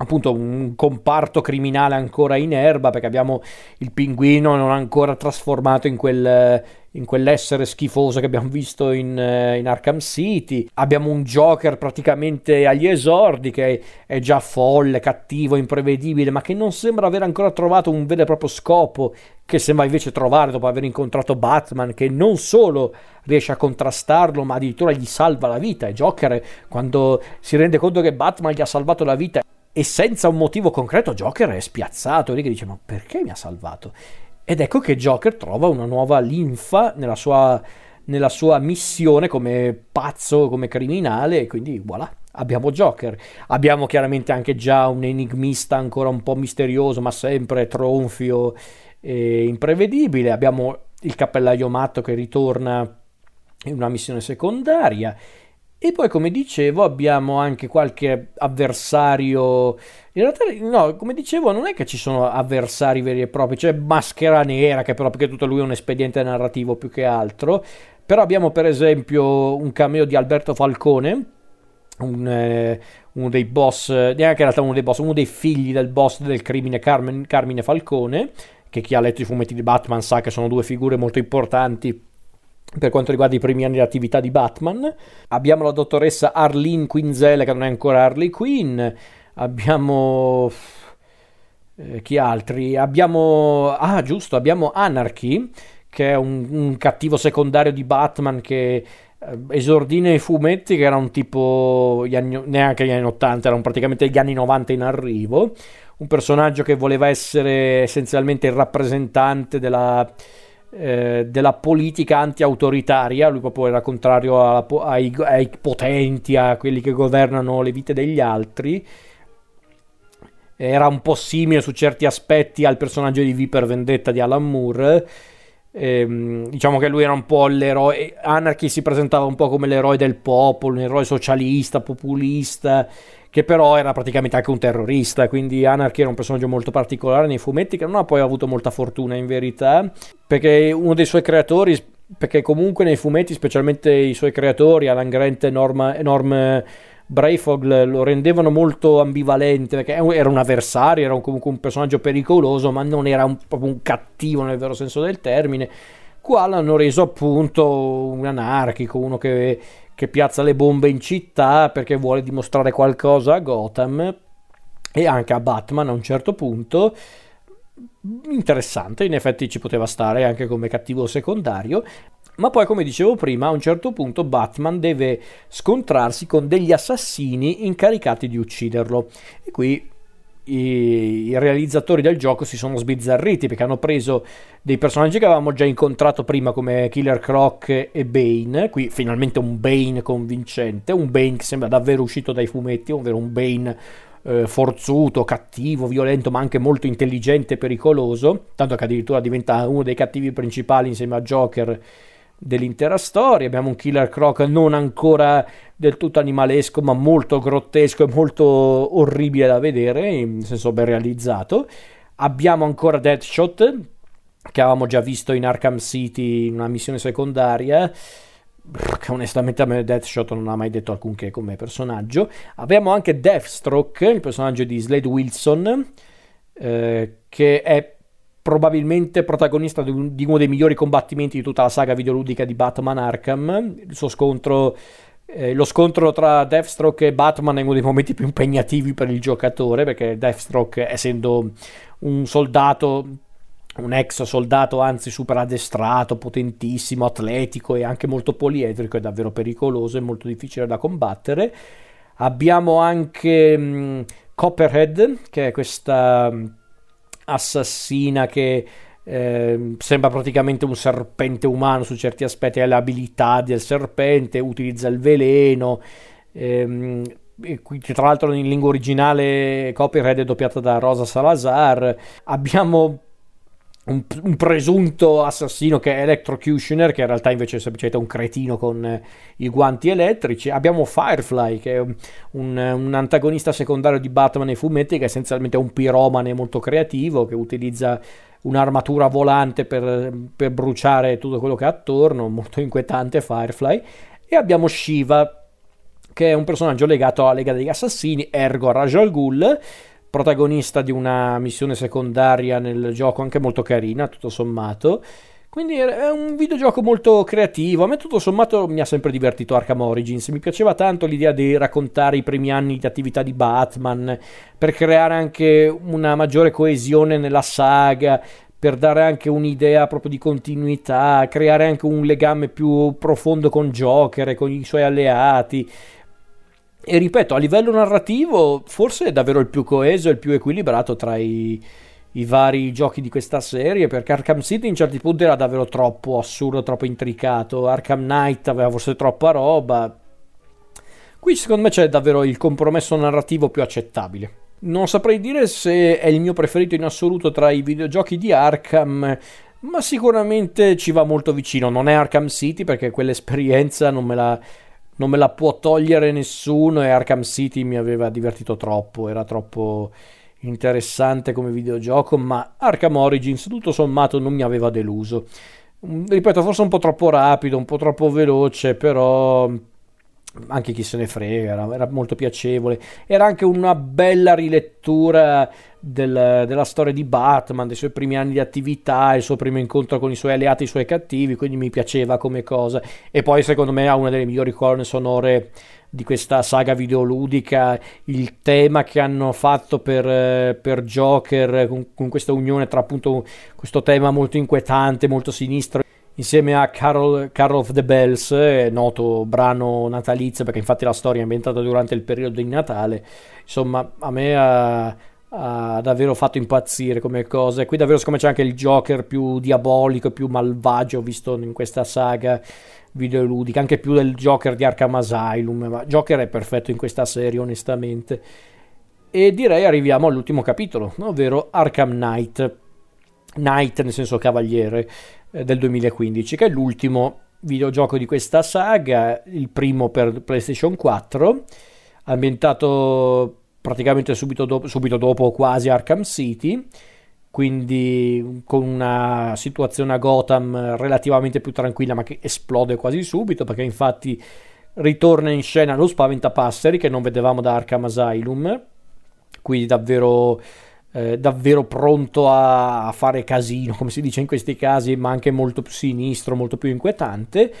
appunto un comparto criminale ancora in erba perché abbiamo il pinguino non ancora trasformato in quel in quell'essere schifoso che abbiamo visto in, in, Arkham City. Abbiamo un Joker praticamente agli esordi che è già folle, cattivo, imprevedibile, ma che non sembra aver ancora trovato un vero e proprio scopo, che sembra invece trovare dopo aver incontrato Batman, che non solo riesce a contrastarlo, ma addirittura gli salva la vita. E Joker, quando si rende conto che Batman gli ha salvato la vita e senza un motivo concreto, Joker è spiazzato, lì che dice: Ma perché mi ha salvato? Ed ecco che Joker trova una nuova linfa nella sua, nella sua missione come pazzo, come criminale, e quindi voilà, abbiamo Joker. Abbiamo chiaramente anche già un enigmista ancora un po' misterioso, ma sempre tronfio e imprevedibile. Abbiamo il cappellaio matto che ritorna in una missione secondaria. E poi, come dicevo, abbiamo anche qualche avversario. In realtà, no, come dicevo, non è che ci sono avversari veri e propri, c'è Maschera Nera, che però perché tutto lui è un espediente narrativo più che altro. Però abbiamo, per esempio, un cameo di Alberto Falcone, un, eh, uno dei boss, neanche in realtà uno dei boss, uno dei figli del boss del crimine Carmen, Carmine Falcone, che chi ha letto i fumetti di Batman sa che sono due figure molto importanti per quanto riguarda i primi anni di attività di Batman. Abbiamo la dottoressa Arlene Quinzel, che non è ancora Harley Quinn. Abbiamo. Eh, chi altri? Abbiamo. Ah, giusto, abbiamo Anarchy, che è un, un cattivo secondario di Batman che eh, esordì nei fumetti, che era un tipo. Anni, neanche gli anni 80, erano praticamente gli anni 90 in arrivo. Un personaggio che voleva essere essenzialmente il rappresentante della eh, della politica anti-autoritaria, lui proprio era contrario alla, ai, ai, potenti, a quelli che governano le vite degli altri. Era un po' simile su certi aspetti al personaggio di V per Vendetta di Alan Moore. Ehm, diciamo che lui era un po' l'eroe. Anarchy si presentava un po' come l'eroe del popolo, un eroe socialista, populista che però era praticamente anche un terrorista, quindi Anarchy era un personaggio molto particolare nei fumetti che non ha poi avuto molta fortuna in verità, perché uno dei suoi creatori, perché comunque nei fumetti, specialmente i suoi creatori, Alan Grant e Norm, Norm Brayfog lo rendevano molto ambivalente perché era un avversario, era comunque un personaggio pericoloso, ma non era un, proprio un cattivo nel vero senso del termine. Qua l'hanno reso appunto un anarchico, uno che che piazza le bombe in città perché vuole dimostrare qualcosa a Gotham e anche a Batman a un certo punto. Interessante, in effetti ci poteva stare anche come cattivo secondario. Ma poi, come dicevo prima, a un certo punto Batman deve scontrarsi con degli assassini incaricati di ucciderlo. E qui i, realizzatori del gioco si sono sbizzarriti perché hanno preso dei personaggi che avevamo già incontrato prima come Killer Croc e Bane, qui finalmente un Bane convincente, un Bane che sembra davvero uscito dai fumetti, ovvero un Bane eh, forzuto, cattivo, violento, ma anche molto intelligente e pericoloso, tanto che addirittura diventa uno dei cattivi principali insieme a Joker dell'intera storia. Abbiamo un Killer Croc non ancora del tutto animalesco, ma molto grottesco e molto orribile da vedere, in senso ben realizzato. Abbiamo ancora Deadshot, che avevamo già visto in Arkham City in una missione secondaria. Che onestamente a me Deathshot non ha mai detto alcunché come personaggio. Abbiamo anche Deathstroke, il personaggio di Slade Wilson, eh, che è probabilmente protagonista di, un, di, uno dei migliori combattimenti di tutta la saga videoludica di Batman Arkham. Il suo scontro, eh, lo scontro tra Deathstroke e Batman è uno dei momenti più impegnativi per il giocatore, perché Deathstroke, essendo un soldato, un ex soldato, anzi super addestrato, potentissimo, atletico e anche molto poliedrico, è davvero pericoloso e molto difficile da combattere. Abbiamo anche mh, mm, Copperhead, che è questa assassina che eh, sembra praticamente un serpente umano su certi aspetti, ha le abilità del serpente, utilizza il veleno. Ehm, tra l'altro in lingua originale Copyright è doppiata da Rosa Salazar. Abbiamo un, un, presunto assassino che è Electrocutioner, che in realtà invece è semplicemente un cretino con eh, i guanti elettrici. Abbiamo Firefly, che è un, un, antagonista secondario di Batman nei fumetti, che è essenzialmente un piromane molto creativo, che utilizza un'armatura volante per, per bruciare tutto quello che ha attorno, molto inquietante Firefly. E abbiamo Shiva, che è un personaggio legato alla Lega degli Assassini, ergo Rajal Ghul, protagonista di una missione secondaria nel gioco anche molto carina, tutto sommato. Quindi è un videogioco molto creativo. A me tutto sommato mi ha sempre divertito Arkham Origins. Mi piaceva tanto l'idea di raccontare i primi anni di attività di Batman per creare anche una maggiore coesione nella saga, per dare anche un'idea proprio di continuità, creare anche un legame più profondo con Joker e con i suoi alleati. E ripeto, a livello narrativo, forse è davvero il più coeso e il più equilibrato tra i, i vari giochi di questa serie perché Arkham City in certi punti era davvero troppo assurdo, troppo intricato. Arkham Knight aveva forse troppa roba. Qui secondo me c'è davvero il compromesso narrativo più accettabile. Non saprei dire se è il mio preferito in assoluto tra i videogiochi di Arkham, ma sicuramente ci va molto vicino. Non è Arkham City perché quell'esperienza non me la non me la può togliere nessuno e Arkham City mi aveva divertito troppo, era troppo interessante come videogioco, ma Arkham Origins tutto sommato non mi aveva deluso. Mm, ripeto, forse un po' troppo rapido, un po' troppo veloce, però anche chi se ne frega, era, era molto piacevole. Era anche una bella rilettura del, della storia di Batman, dei suoi primi anni di attività, il suo primo incontro con i suoi alleati, i suoi cattivi, quindi mi piaceva come cosa. E poi secondo me ha una delle migliori colonne sonore di questa saga videoludica, il tema che hanno fatto per, per Joker, con, con questa unione tra appunto questo tema molto inquietante, molto sinistro insieme a Carol, Carol of the Bells, noto brano natalizio, perché infatti la storia è ambientata durante il periodo di Natale. Insomma, a me ha, ha davvero fatto impazzire come cosa. E qui davvero secondo me c'è anche il Joker più diabolico, più malvagio visto in questa saga videoludica, anche più del Joker di Arkham Asylum. Ma Joker è perfetto in questa serie, onestamente. E direi arriviamo all'ultimo capitolo, ovvero Arkham Knight. Knight nel senso cavaliere del 2015, che è l'ultimo videogioco di questa saga, il primo per PlayStation 4, ambientato praticamente subito dopo, subito dopo quasi Arkham City, quindi con una situazione a Gotham relativamente più tranquilla, ma che esplode quasi subito, perché infatti ritorna in scena lo Spaventapasseri che non vedevamo da Arkham Asylum, quindi davvero eh, davvero pronto a, fare casino, come si dice in questi casi, ma anche molto più sinistro, molto più inquietante.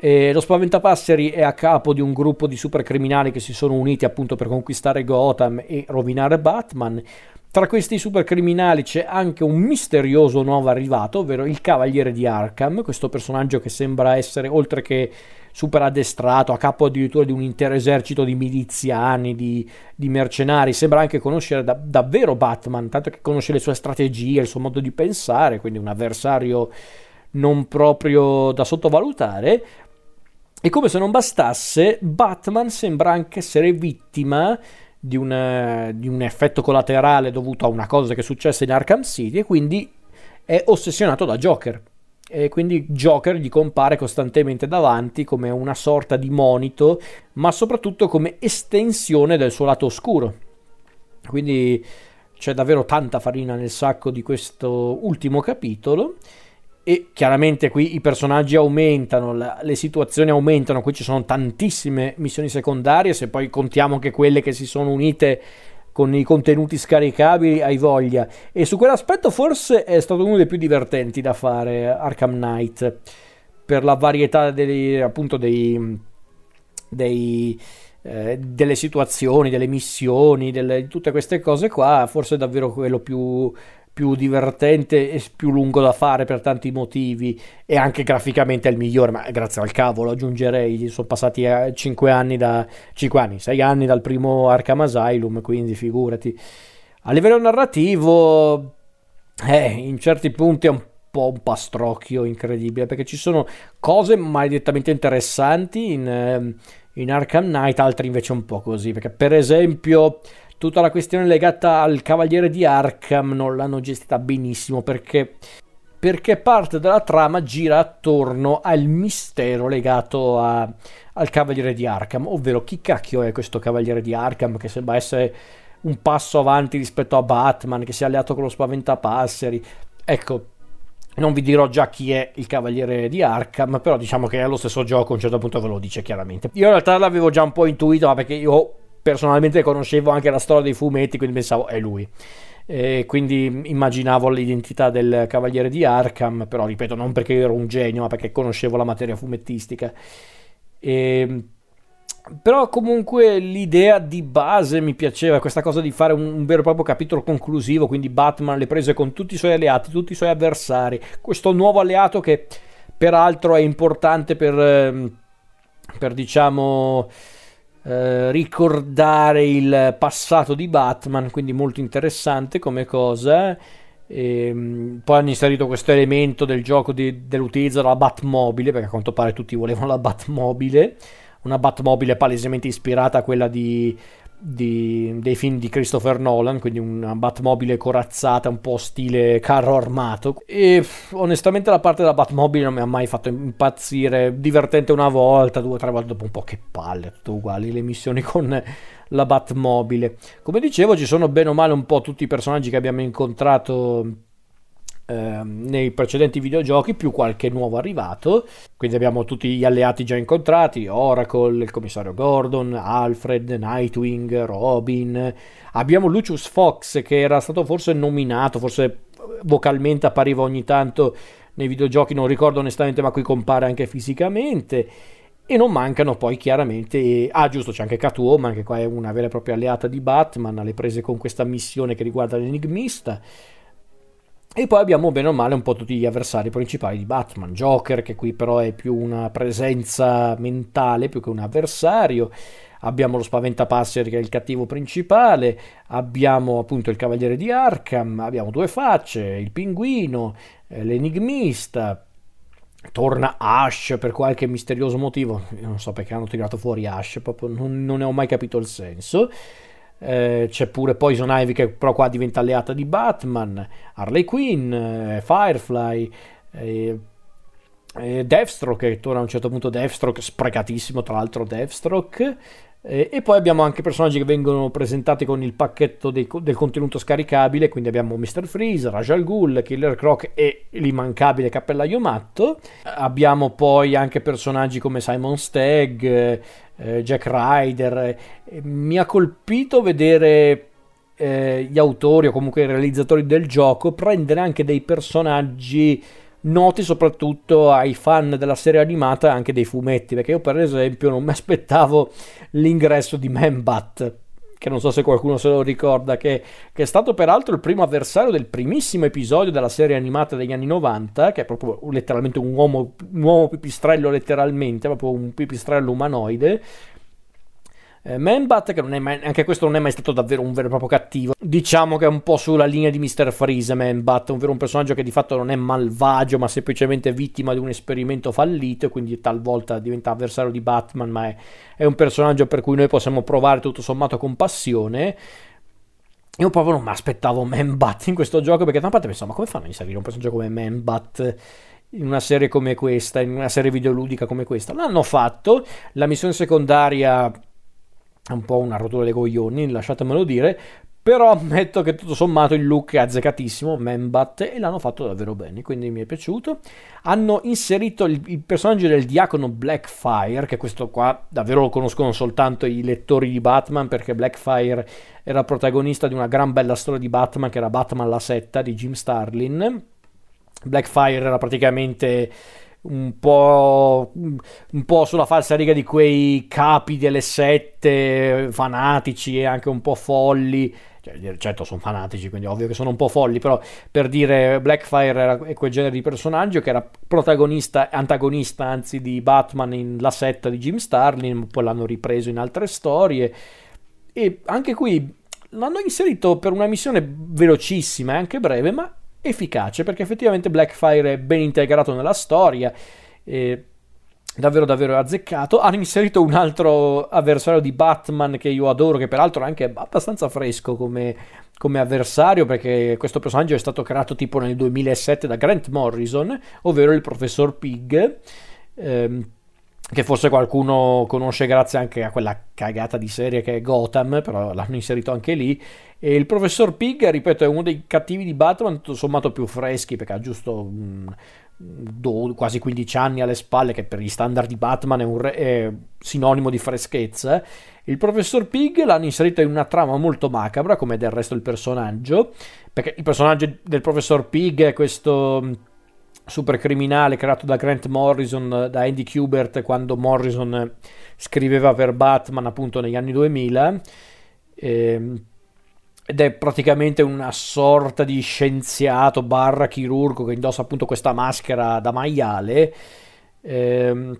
E lo Spaventapasseri è a capo di un gruppo di supercriminali che si sono uniti appunto per conquistare Gotham e rovinare Batman. Tra questi supercriminali c'è anche un misterioso nuovo arrivato, ovvero il Cavaliere di Arkham, questo personaggio che sembra essere, oltre che super addestrato, a capo addirittura di un intero esercito di miliziani, di, di mercenari, sembra anche conoscere da, davvero Batman, tanto che conosce le sue strategie, il suo modo di pensare, quindi un avversario non proprio da sottovalutare. E come se non bastasse, Batman sembra anche essere vittima di un, di un effetto collaterale dovuto a una cosa che è successa in Arkham City e quindi è ossessionato da Joker e quindi Joker gli compare costantemente davanti come una sorta di monito, ma soprattutto come estensione del suo lato oscuro. Quindi c'è davvero tanta farina nel sacco di questo ultimo capitolo e chiaramente qui i personaggi aumentano, la, le situazioni aumentano, qui ci sono tantissime missioni secondarie, se poi contiamo anche quelle che si sono unite con i contenuti scaricabili hai voglia. E su quell'aspetto forse è stato uno dei più divertenti da fare Arkham Knight per la varietà dei, appunto dei, dei eh, delle situazioni, delle missioni, delle, tutte queste cose qua, forse è davvero quello più, più divertente e più lungo da fare per tanti motivi e anche graficamente è il migliore, ma grazie al cavolo aggiungerei, sono passati 5 eh, anni da 5 anni, 6 anni dal primo Arkham Asylum, quindi figurati. A livello narrativo eh, in certi punti è un po' un pastrocchio incredibile perché ci sono cose maledettamente interessanti in, ehm, in Arkham Knight, altre invece un po' così, perché per esempio tutta la questione legata al Cavaliere di Arkham non l'hanno gestita benissimo perché perché parte della trama gira attorno al mistero legato a, al Cavaliere di Arkham, ovvero chi cacchio è questo Cavaliere di Arkham che sembra essere un passo avanti rispetto a Batman, che si è alleato con lo Spaventapasseri. Ecco, non vi dirò già chi è il Cavaliere di Arkham, però diciamo che è lo stesso gioco, a un certo punto ve lo dice chiaramente. Io in realtà l'avevo già un po' intuito, ma perché io personalmente conoscevo anche la storia dei fumetti, quindi pensavo è lui e quindi immaginavo l'identità del Cavaliere di Arkham, però ripeto, non perché ero un genio, ma perché conoscevo la materia fumettistica. E, però comunque l'idea di base mi piaceva, questa cosa di fare un, un, vero e proprio capitolo conclusivo, quindi Batman le prese con tutti i suoi alleati, tutti i suoi avversari, questo nuovo alleato che peraltro è importante per, ehm, per diciamo eh, ricordare il passato di Batman, quindi molto interessante come cosa. E, ehm, poi hanno inserito questo elemento del gioco di, dell'utilizzo della Batmobile, perché a quanto pare tutti volevano la Batmobile, una Batmobile palesemente ispirata a quella di di, dei film di Christopher Nolan, quindi una Batmobile corazzata, un po' stile carro armato. E onestamente la parte della Batmobile non mi ha mai fatto impazzire. Divertente una volta, due o tre volte dopo un po' che palle, tutto uguali le missioni con la Batmobile. Come dicevo, ci sono bene o male un po' tutti i personaggi che abbiamo incontrato Ehm, nei precedenti videogiochi più qualche nuovo arrivato. Quindi abbiamo tutti gli alleati già incontrati Oracle, il commissario Gordon, Alfred, Nightwing, Robin. Abbiamo Lucius Fox che era stato forse nominato forse vocalmente appariva ogni tanto nei videogiochi non ricordo onestamente ma qui compare anche fisicamente. E non mancano poi chiaramente ah giusto c'è anche Catwoman che qua è una vera e propria alleata di Batman alle prese con questa missione che riguarda l'enigmista e poi abbiamo bene o male un po' tutti gli avversari principali di Batman, Joker che qui però è più una presenza mentale più che un avversario, abbiamo lo Spaventapasseri che è il cattivo principale, abbiamo appunto il Cavaliere di Arkham, abbiamo due facce, il pinguino, eh, l'enigmista, torna Ash per qualche misterioso motivo, non so perché hanno tirato fuori Ash, proprio non, non ne ho mai capito il senso. Eh, c'è pure Poison Ivy che però qua diventa alleata di Batman, Harley Quinn, eh, Firefly, eh, eh, Deathstroke torna a un certo punto Deathstroke, sprecatissimo tra l'altro Deathstroke, eh, e poi abbiamo anche personaggi che vengono presentati con il pacchetto dei, del contenuto scaricabile, quindi abbiamo Mr. Freeze, Rajal Ghul, Killer Croc e l'immancabile Cappellaio Matto. Abbiamo poi anche personaggi come Simon Stagg, eh, Jack Ryder. Eh, mi ha colpito vedere eh, gli autori o comunque i realizzatori del gioco prendere anche dei personaggi noti soprattutto ai fan della serie animata e anche dei fumetti, perché io per esempio non mi aspettavo l'ingresso di Manbat, che non so se qualcuno se lo ricorda, che, che, è stato peraltro il primo avversario del primissimo episodio della serie animata degli anni 90, che è proprio letteralmente un uomo, un uomo pipistrello letteralmente, proprio un pipistrello umanoide, eh, Manbat, che non è mai, anche questo non è mai stato davvero un vero e proprio cattivo. Diciamo che è un po' sulla linea di Mr. Freeze, Manbat, ovvero un personaggio che di fatto non è malvagio, ma semplicemente vittima di un esperimento fallito, quindi talvolta diventa avversario di Batman, ma è, è un personaggio per cui noi possiamo provare tutto sommato compassione. Io proprio non mi aspettavo Manbat in questo gioco, perché da una parte pensavo, ma come fanno a inserire un personaggio come Manbat? in una serie come questa, in una serie videoludica come questa. L'hanno fatto, la missione secondaria un po' una rottura dei coglioni, lasciatemelo dire, però ammetto che tutto sommato il look è azzeccatissimo, Membat, e l'hanno fatto davvero bene, quindi mi è piaciuto. Hanno inserito il, il, personaggio del diacono Blackfire, che questo qua davvero lo conoscono soltanto i lettori di Batman, perché Blackfire era protagonista di una gran bella storia di Batman, che era Batman la setta di Jim Starlin. Blackfire era praticamente un po', un po' sulla falsa riga di quei capi delle sette fanatici e anche un po' folli. Cioè, certo, sono fanatici, quindi ovvio che sono un po' folli, però per dire Blackfire era quel genere di personaggio che era protagonista, antagonista anzi di Batman in La setta di Jim Starlin, poi l'hanno ripreso in altre storie. E anche qui l'hanno inserito per una missione velocissima e anche breve, ma efficace perché effettivamente Blackfire è ben integrato nella storia. E davvero davvero azzeccato. Hanno inserito un altro avversario di Batman che io adoro, che peraltro è anche abbastanza fresco come, come avversario, perché questo personaggio è stato creato tipo nel 2007 da Grant Morrison, ovvero il professor Pig. Ehm, che forse qualcuno conosce grazie anche a quella cagata di serie che è Gotham, però l'hanno inserito anche lì. E il professor Pig, ripeto, è uno dei cattivi di Batman, tutto sommato più freschi, perché ha giusto mh, do, quasi 15 anni alle spalle, che per gli standard di Batman è, un re, è sinonimo di freschezza. Il professor Pig l'hanno inserito in una trama molto macabra, come del resto il personaggio, perché il personaggio del professor Pig è questo super criminale creato da Grant Morrison, da Andy Kubert quando Morrison scriveva per Batman appunto negli anni 2000 ehm, ed è praticamente una sorta di scienziato barra chirurgo che indossa appunto questa maschera da maiale ehm,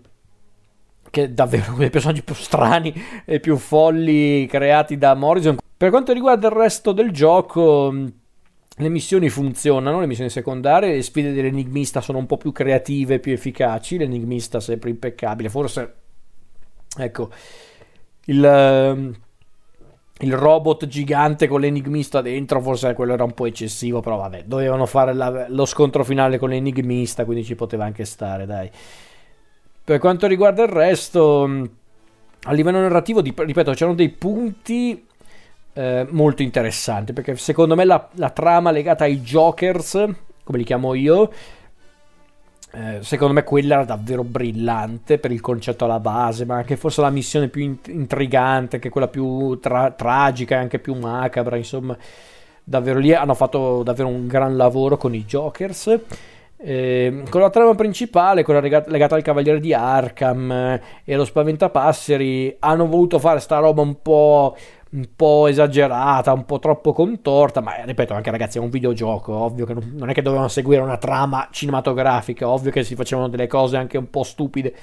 che è davvero uno dei personaggi più strani e più folli creati da Morrison. Per quanto riguarda il resto del gioco le missioni funzionano, le missioni secondarie, le sfide dell'enigmista sono un po' più creative, più efficaci, l'enigmista sempre impeccabile, forse ecco il, ehm, il robot gigante con l'enigmista dentro, forse quello era un po' eccessivo, però vabbè, dovevano fare la, lo scontro finale con l'enigmista, quindi ci poteva anche stare, dai. Per quanto riguarda il resto, a livello narrativo, ripeto, c'erano dei punti eh, molto interessante perché secondo me la, la, trama legata ai Jokers, come li chiamo io, eh, secondo me quella era davvero brillante per il concetto alla base, ma anche forse la missione più int- intrigante, che quella più tra- tragica e anche più macabra, insomma, davvero lì hanno fatto davvero un gran lavoro con i Jokers. Eh, con la trama principale, quella legata, legata al Cavaliere di Arkham eh, e allo Spaventapasseri, hanno voluto fare sta roba un po' un po' esagerata, un po' troppo contorta, ma ripeto anche ragazzi è un videogioco, ovvio che non, non è che dovevano seguire una trama cinematografica, ovvio che si facevano delle cose anche un po' stupide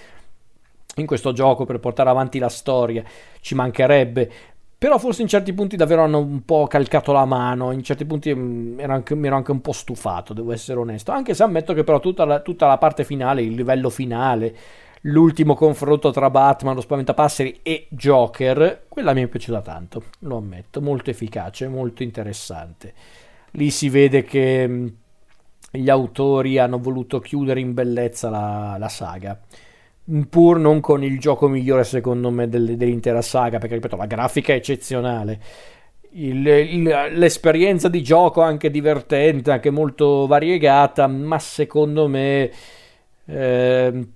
in questo gioco per portare avanti la storia, ci mancherebbe, però forse in certi punti davvero hanno un po' calcato la mano, in certi punti mi ero anche, anche un po' stufato, devo essere onesto, anche se ammetto che però tutta la, tutta la parte finale, il livello finale, l'ultimo confronto tra Batman, lo Spaventapasseri e Joker, quella mi è piaciuta tanto, lo ammetto, molto efficace, molto interessante. Lì si vede che mm, gli autori hanno voluto chiudere in bellezza la, la saga. Pur non con il gioco migliore secondo me dell'intera saga perché ripeto la grafica è eccezionale. Il, il, l'esperienza di gioco anche divertente anche molto variegata ma secondo me eh,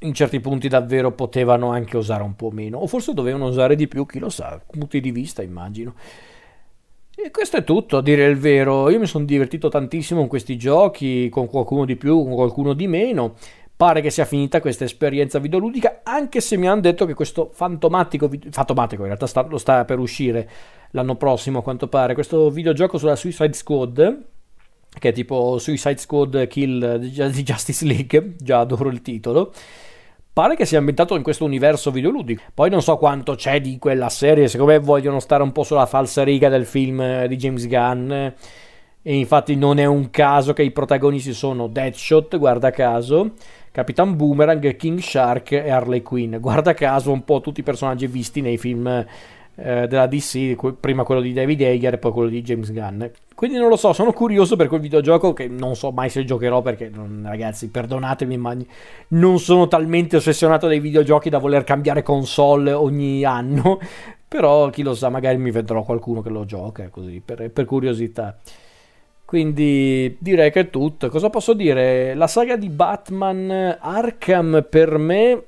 in certi punti davvero potevano anche osare un po' meno, o forse dovevano usare di più, chi lo sa, punti di vista immagino. E questo è tutto, a dire il vero. Io mi sono divertito tantissimo con questi giochi, con qualcuno di più, con qualcuno di meno. Pare che sia finita questa esperienza videoludica, anche se mi hanno detto che questo fantomatico, fantomatico in realtà sta, lo sta per uscire l'anno prossimo a quanto pare, questo videogioco sulla Suicide Squad, che è tipo Suicide Squad Kill di Justice League, [laughs] già adoro il titolo pare che sia ambientato in questo universo videoludico. Poi non so quanto c'è di quella serie, secondo me vogliono stare un po' sulla falsa riga del film eh, di James Gunn. E infatti non è un caso che i protagonisti sono Deadshot, guarda caso, Capitan Boomerang, King Shark e Harley Quinn. Guarda caso un po' tutti i personaggi visti nei film eh, della DC, prima quello di David Ayer e poi quello di James Gunn. Quindi non lo so, sono curioso per quel videogioco che non so mai se giocherò perché ragazzi, perdonatemi, ma non sono talmente ossessionato dai videogiochi da voler cambiare console ogni anno, [laughs] però chi lo sa, magari mi vedrò qualcuno che lo gioca così per, per curiosità. Quindi direi che è tutto. Cosa posso dire? La saga di Batman Arkham per me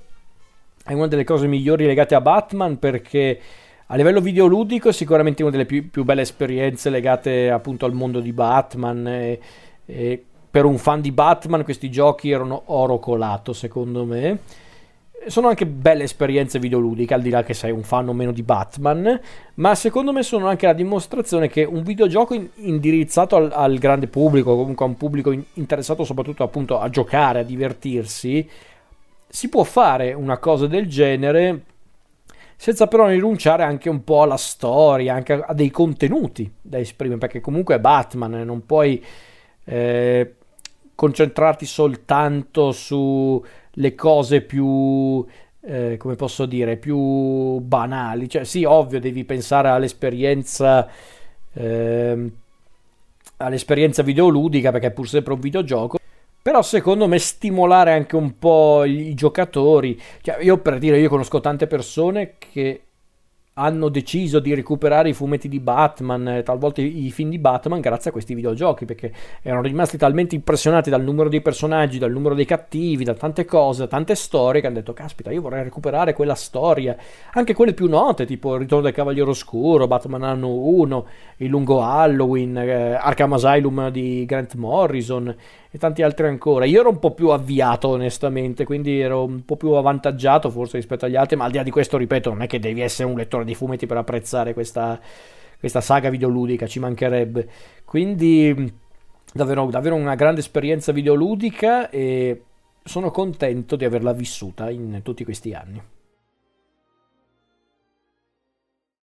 è una delle cose migliori legate a Batman perché a livello videoludico è sicuramente una delle più, più, belle esperienze legate appunto al mondo di Batman e, e per un fan di Batman questi giochi erano oro colato secondo me. Sono anche belle esperienze videoludiche, al di là che sei un fan o meno di Batman, ma secondo me sono anche la dimostrazione che un videogioco indirizzato al, al grande pubblico, comunque a un pubblico interessato soprattutto appunto a giocare, a divertirsi, si può fare una cosa del genere senza però rinunciare anche un po' alla storia, anche a dei contenuti da esprimere, perché comunque è Batman, non puoi... Eh, concentrarti soltanto sulle cose più eh, come posso dire, più banali. Cioè, sì, ovvio, devi pensare all'esperienza. Eh, all'esperienza videoludica perché è pur sempre un videogioco però secondo me stimolare anche un po' i giocatori cioè, io per dire io conosco tante persone che hanno deciso di recuperare i fumetti di Batman, eh, talvolta i, film di Batman, grazie a questi videogiochi, perché erano rimasti talmente impressionati dal numero dei personaggi, dal numero dei cattivi, da tante cose, da tante storie, che hanno detto, caspita, io vorrei recuperare quella storia, anche quelle più note, tipo Il ritorno del Cavaliere Oscuro, Batman Anno 1, Il lungo Halloween, eh, Arkham Asylum di Grant Morrison, e tanti altri ancora. Io ero un po' più avviato onestamente, quindi ero un po' più avvantaggiato forse rispetto agli altri, ma al di là di questo, ripeto, non è che devi essere un lettore di fumetti per apprezzare questa, questa saga videoludica, ci mancherebbe. Quindi davvero, davvero una grande esperienza videoludica e sono contento di averla vissuta in tutti questi anni.